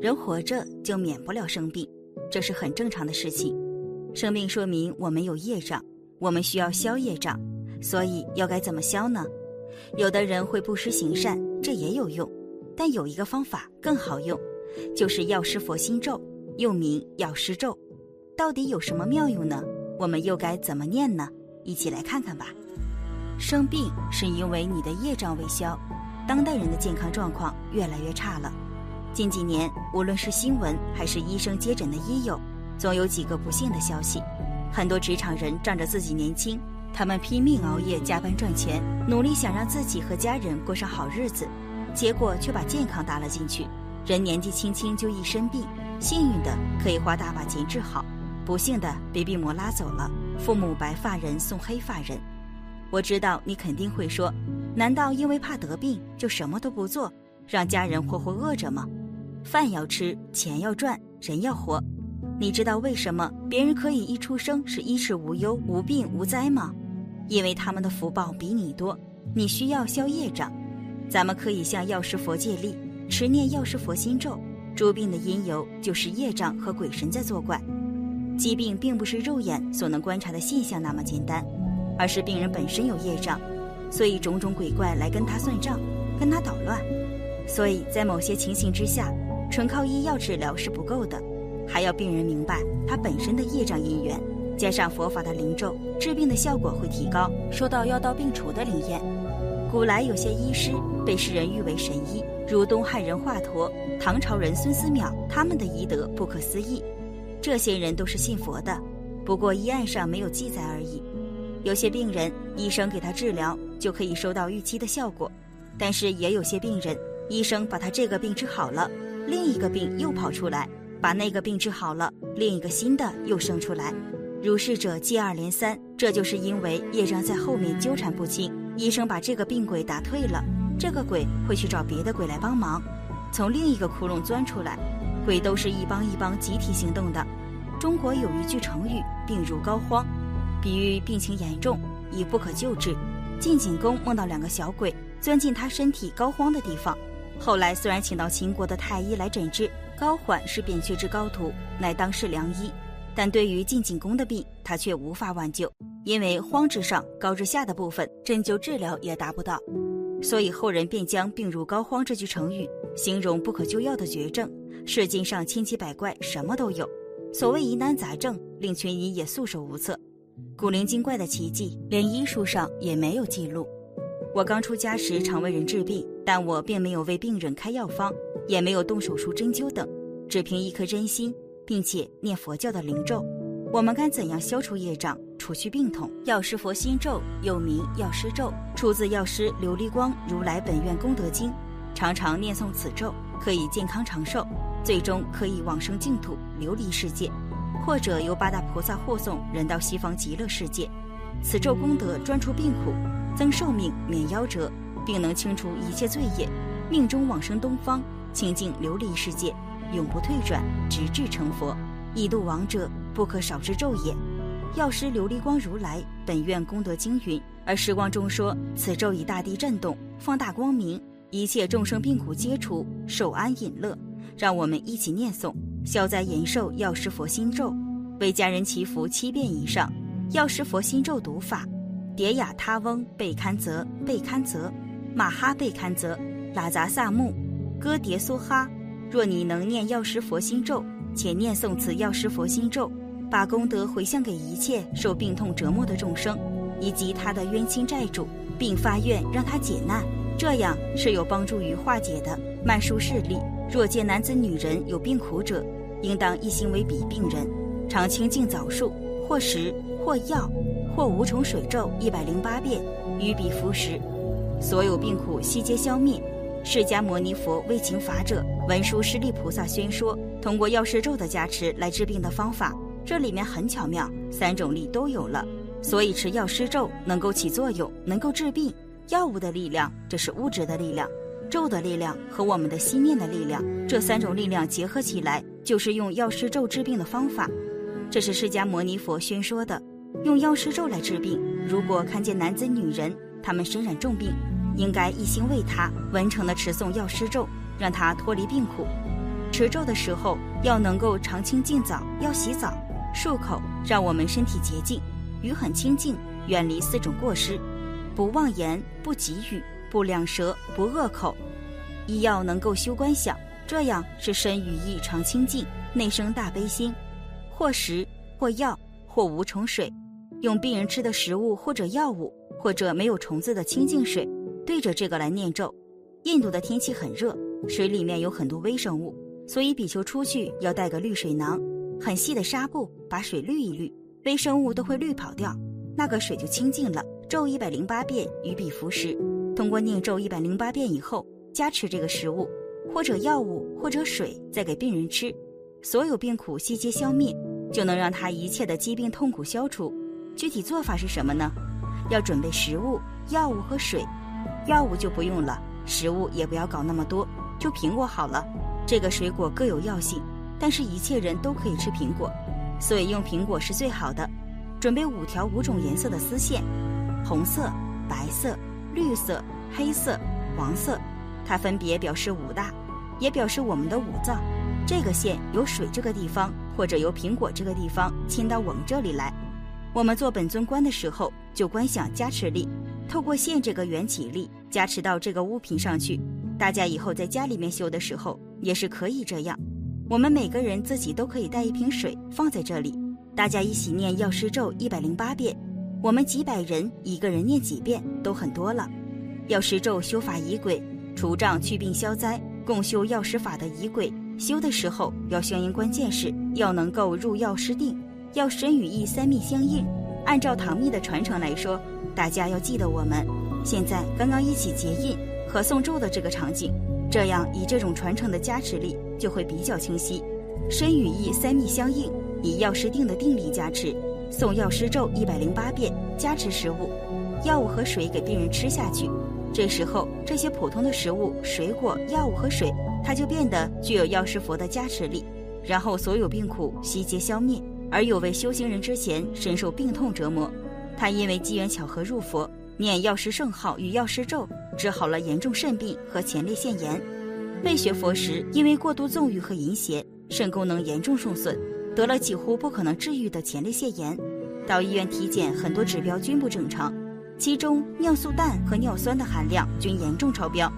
人活着就免不了生病，这是很正常的事情。生病说明我们有业障，我们需要消业障，所以要该怎么消呢？有的人会布施行善，这也有用，但有一个方法更好用，就是药师佛心咒，又名药师咒。到底有什么妙用呢？我们又该怎么念呢？一起来看看吧。生病是因为你的业障未消，当代人的健康状况越来越差了。近几年，无论是新闻还是医生接诊的医友，总有几个不幸的消息。很多职场人仗着自己年轻，他们拼命熬夜加班赚钱，努力想让自己和家人过上好日子，结果却把健康搭了进去。人年纪轻轻就一身病，幸运的可以花大把钱治好，不幸的被病魔拉走了。父母白发人送黑发人。我知道你肯定会说，难道因为怕得病就什么都不做，让家人活活饿着吗？饭要吃，钱要赚，人要活。你知道为什么别人可以一出生是衣食无忧、无病无灾吗？因为他们的福报比你多。你需要消业障，咱们可以向药师佛借力，持念药师佛心咒。诸病的因由就是业障和鬼神在作怪。疾病并不是肉眼所能观察的现象那么简单，而是病人本身有业障，所以种种鬼怪来跟他算账，跟他捣乱。所以在某些情形之下，纯靠医药治疗是不够的，还要病人明白他本身的业障因缘，加上佛法的灵咒，治病的效果会提高，收到药到病除的灵验。古来有些医师被世人誉为神医，如东汉人华佗、唐朝人孙思邈，他们的医德不可思议。这些人都是信佛的，不过医案上没有记载而已。有些病人，医生给他治疗就可以收到预期的效果，但是也有些病人，医生把他这个病治好了，另一个病又跑出来；把那个病治好了，另一个新的又生出来，如是者接二连三。这就是因为业障在后面纠缠不清，医生把这个病鬼打退了，这个鬼会去找别的鬼来帮忙，从另一个窟窿钻出来。鬼都是一帮一帮集体行动的。中国有一句成语“病入膏肓”，比喻病情严重，已不可救治。晋景公梦到两个小鬼钻进他身体膏肓的地方，后来虽然请到秦国的太医来诊治，高缓是扁鹊之高徒，乃当世良医，但对于晋景公的病，他却无法挽救，因为荒之上、高之下的部分，针灸治疗也达不到，所以后人便将“病入膏肓”这句成语形容不可救药的绝症。世间上千奇百怪，什么都有。所谓疑难杂症，令群医也束手无策。古灵精怪的奇迹，连医书上也没有记录。我刚出家时常为人治病，但我并没有为病人开药方，也没有动手术、针灸等，只凭一颗真心，并且念佛教的灵咒。我们该怎样消除业障、除去病痛？药师佛心咒又名药师咒，出自药师琉璃光如来本愿功德经。常常念诵此咒，可以健康长寿。最终可以往生净土，琉璃世界，或者由八大菩萨护送人到西方极乐世界。此咒功德专除病苦，增寿命，免夭折，并能清除一切罪业，命中往生东方清净琉璃世界，永不退转，直至成佛。已度亡者，不可少之咒也。药师琉璃光如来本愿功德经云：而时光中说，此咒以大地震动，放大光明，一切众生病苦皆除，受安隐乐。让我们一起念诵消灾延寿药师佛心咒，为家人祈福七遍以上。药师佛心咒读法：迭雅他翁贝堪泽贝堪泽，马哈贝堪泽，拉杂萨木，戈迭梭哈。若你能念药师佛心咒，且念诵此药师佛心咒，把功德回向给一切受病痛折磨的众生，以及他的冤亲债主，并发愿让他解难，这样是有帮助于化解的。曼殊势力。若见男子女人有病苦者，应当一心为彼病人，常清净枣树，或食，或药，或无虫水咒一百零八遍，于彼服食，所有病苦悉皆消灭。释迦牟尼佛为请法者，文殊师利菩萨宣说，通过药师咒的加持来治病的方法。这里面很巧妙，三种力都有了，所以持药师咒能够起作用，能够治病。药物的力量，这是物质的力量。咒的力量和我们的心念的力量，这三种力量结合起来，就是用药师咒治病的方法。这是释迦牟尼佛宣说的，用药师咒来治病。如果看见男子女人，他们身染重病，应该一心为他，完成的持诵药师咒，让他脱离病苦。持咒的时候要能够常清净澡，要洗澡，漱口，让我们身体洁净，语很清净，远离四种过失：不妄言，不绮语，不两舌，不恶口。一要能够修观想，这样是身语意常清净，内生大悲心。或食，或药，或无虫水，用病人吃的食物或者药物，或者没有虫子的清净水，对着这个来念咒。印度的天气很热，水里面有很多微生物，所以比丘出去要带个滤水囊，很细的纱布把水滤一滤，微生物都会滤跑掉，那个水就清净了。咒一百零八遍，与彼服食。通过念咒一百零八遍以后，加持这个食物，或者药物，或者水，再给病人吃，所有病苦悉皆消灭。就能让他一切的疾病痛苦消除。具体做法是什么呢？要准备食物、药物和水。药物就不用了，食物也不要搞那么多，就苹果好了。这个水果各有药性，但是一切人都可以吃苹果，所以用苹果是最好的。准备五条五种颜色的丝线：红色、白色、绿色、黑色、黄色。它分别表示五大，也表示我们的五脏。这个线由水这个地方，或者由苹果这个地方牵到我们这里来。我们做本尊观的时候，就观想加持力，透过线这个缘起力加持到这个物品上去。大家以后在家里面修的时候，也是可以这样。我们每个人自己都可以带一瓶水放在这里，大家一起念药师咒一百零八遍。我们几百人，一个人念几遍都很多了。药师咒修法仪轨，除障去病消灾，共修药师法的仪轨。修的时候要相应，关键是要能够入药师定，要身与意三密相应。按照唐密的传承来说，大家要记得我们现在刚刚一起结印和诵咒的这个场景，这样以这种传承的加持力就会比较清晰。身与意三密相应，以药师定的定力加持，诵药师咒一百零八遍，加持食物、药物和水给病人吃下去。这时候这些普通的食物、水果、药物和水。它就变得具有药师佛的加持力，然后所有病苦悉皆消灭。而有位修行人之前深受病痛折磨，他因为机缘巧合入佛，念药师圣号与药师咒，治好了严重肾病和前列腺炎。未学佛时，因为过度纵欲和淫邪，肾功能严重受损，得了几乎不可能治愈的前列腺炎。到医院体检，很多指标均不正常，其中尿素氮和尿酸的含量均严重超标。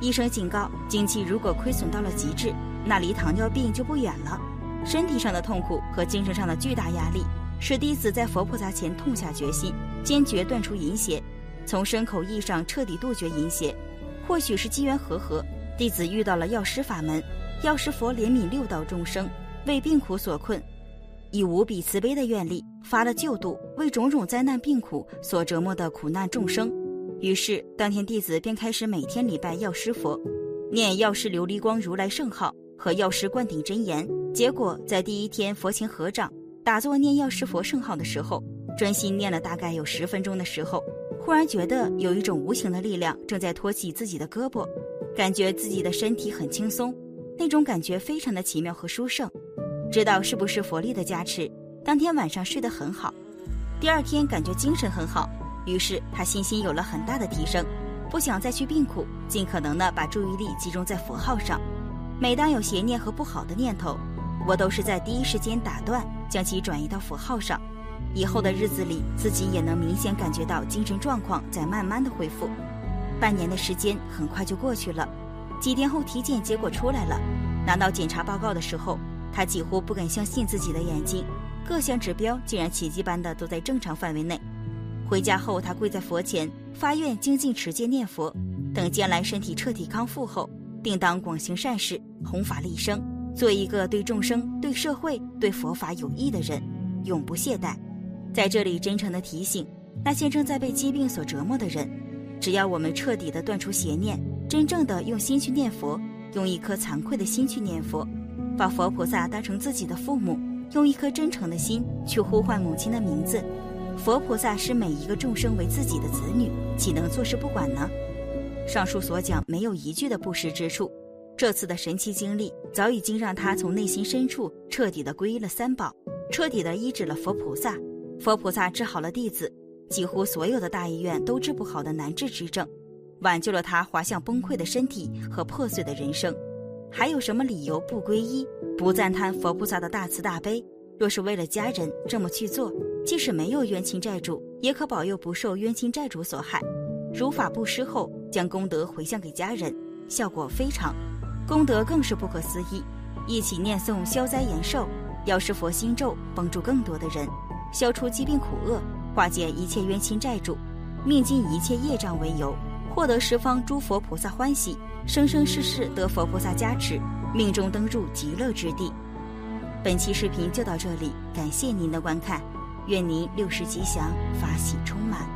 医生警告：精气如果亏损到了极致，那离糖尿病就不远了。身体上的痛苦和精神上的巨大压力，使弟子在佛菩萨前痛下决心，坚决断除淫邪，从身口意上彻底杜绝淫邪。或许是机缘和合，弟子遇到了药师法门，药师佛怜悯六道众生，为病苦所困，以无比慈悲的愿力发了救度，为种种灾难病苦所折磨的苦难众生。于是，当天弟子便开始每天礼拜药师佛，念药师琉璃光如来圣号和药师灌顶真言。结果，在第一天佛前合掌打坐念药师佛圣号的时候，专心念了大概有十分钟的时候，忽然觉得有一种无形的力量正在托起自己的胳膊，感觉自己的身体很轻松，那种感觉非常的奇妙和殊胜。知道是不是佛力的加持，当天晚上睡得很好，第二天感觉精神很好。于是他信心有了很大的提升，不想再去病苦，尽可能的把注意力集中在佛号上。每当有邪念和不好的念头，我都是在第一时间打断，将其转移到佛号上。以后的日子里，自己也能明显感觉到精神状况在慢慢的恢复。半年的时间很快就过去了，几天后体检结果出来了，拿到检查报告的时候，他几乎不敢相信自己的眼睛，各项指标竟然奇迹般的都在正常范围内。回家后，他跪在佛前发愿精进持戒念佛，等将来身体彻底康复后，定当广行善事，弘法利生，做一个对众生、对社会、对佛法有益的人，永不懈怠。在这里，真诚的提醒那些正在被疾病所折磨的人：只要我们彻底的断除邪念，真正的用心去念佛，用一颗惭愧的心去念佛，把佛菩萨当成自己的父母，用一颗真诚的心去呼唤母亲的名字。佛菩萨视每一个众生为自己的子女，岂能坐视不管呢？上述所讲没有一句的不实之处。这次的神奇经历早已经让他从内心深处彻底的皈依了三宝，彻底的医治了佛菩萨。佛菩萨治好了弟子几乎所有的大医院都治不好的难治之症，挽救了他滑向崩溃的身体和破碎的人生。还有什么理由不皈依、不赞叹佛菩萨的大慈大悲？若是为了家人这么去做，即使没有冤亲债主，也可保佑不受冤亲债主所害。如法布施后，将功德回向给家人，效果非常，功德更是不可思议。一起念诵消灾延寿、药师佛心咒，帮助更多的人，消除疾病苦厄，化解一切冤亲债主，命尽一切业障为由，获得十方诸佛菩萨欢喜，生生世世得佛菩萨加持，命中登入极乐之地。本期视频就到这里，感谢您的观看，愿您六时吉祥，法喜充满。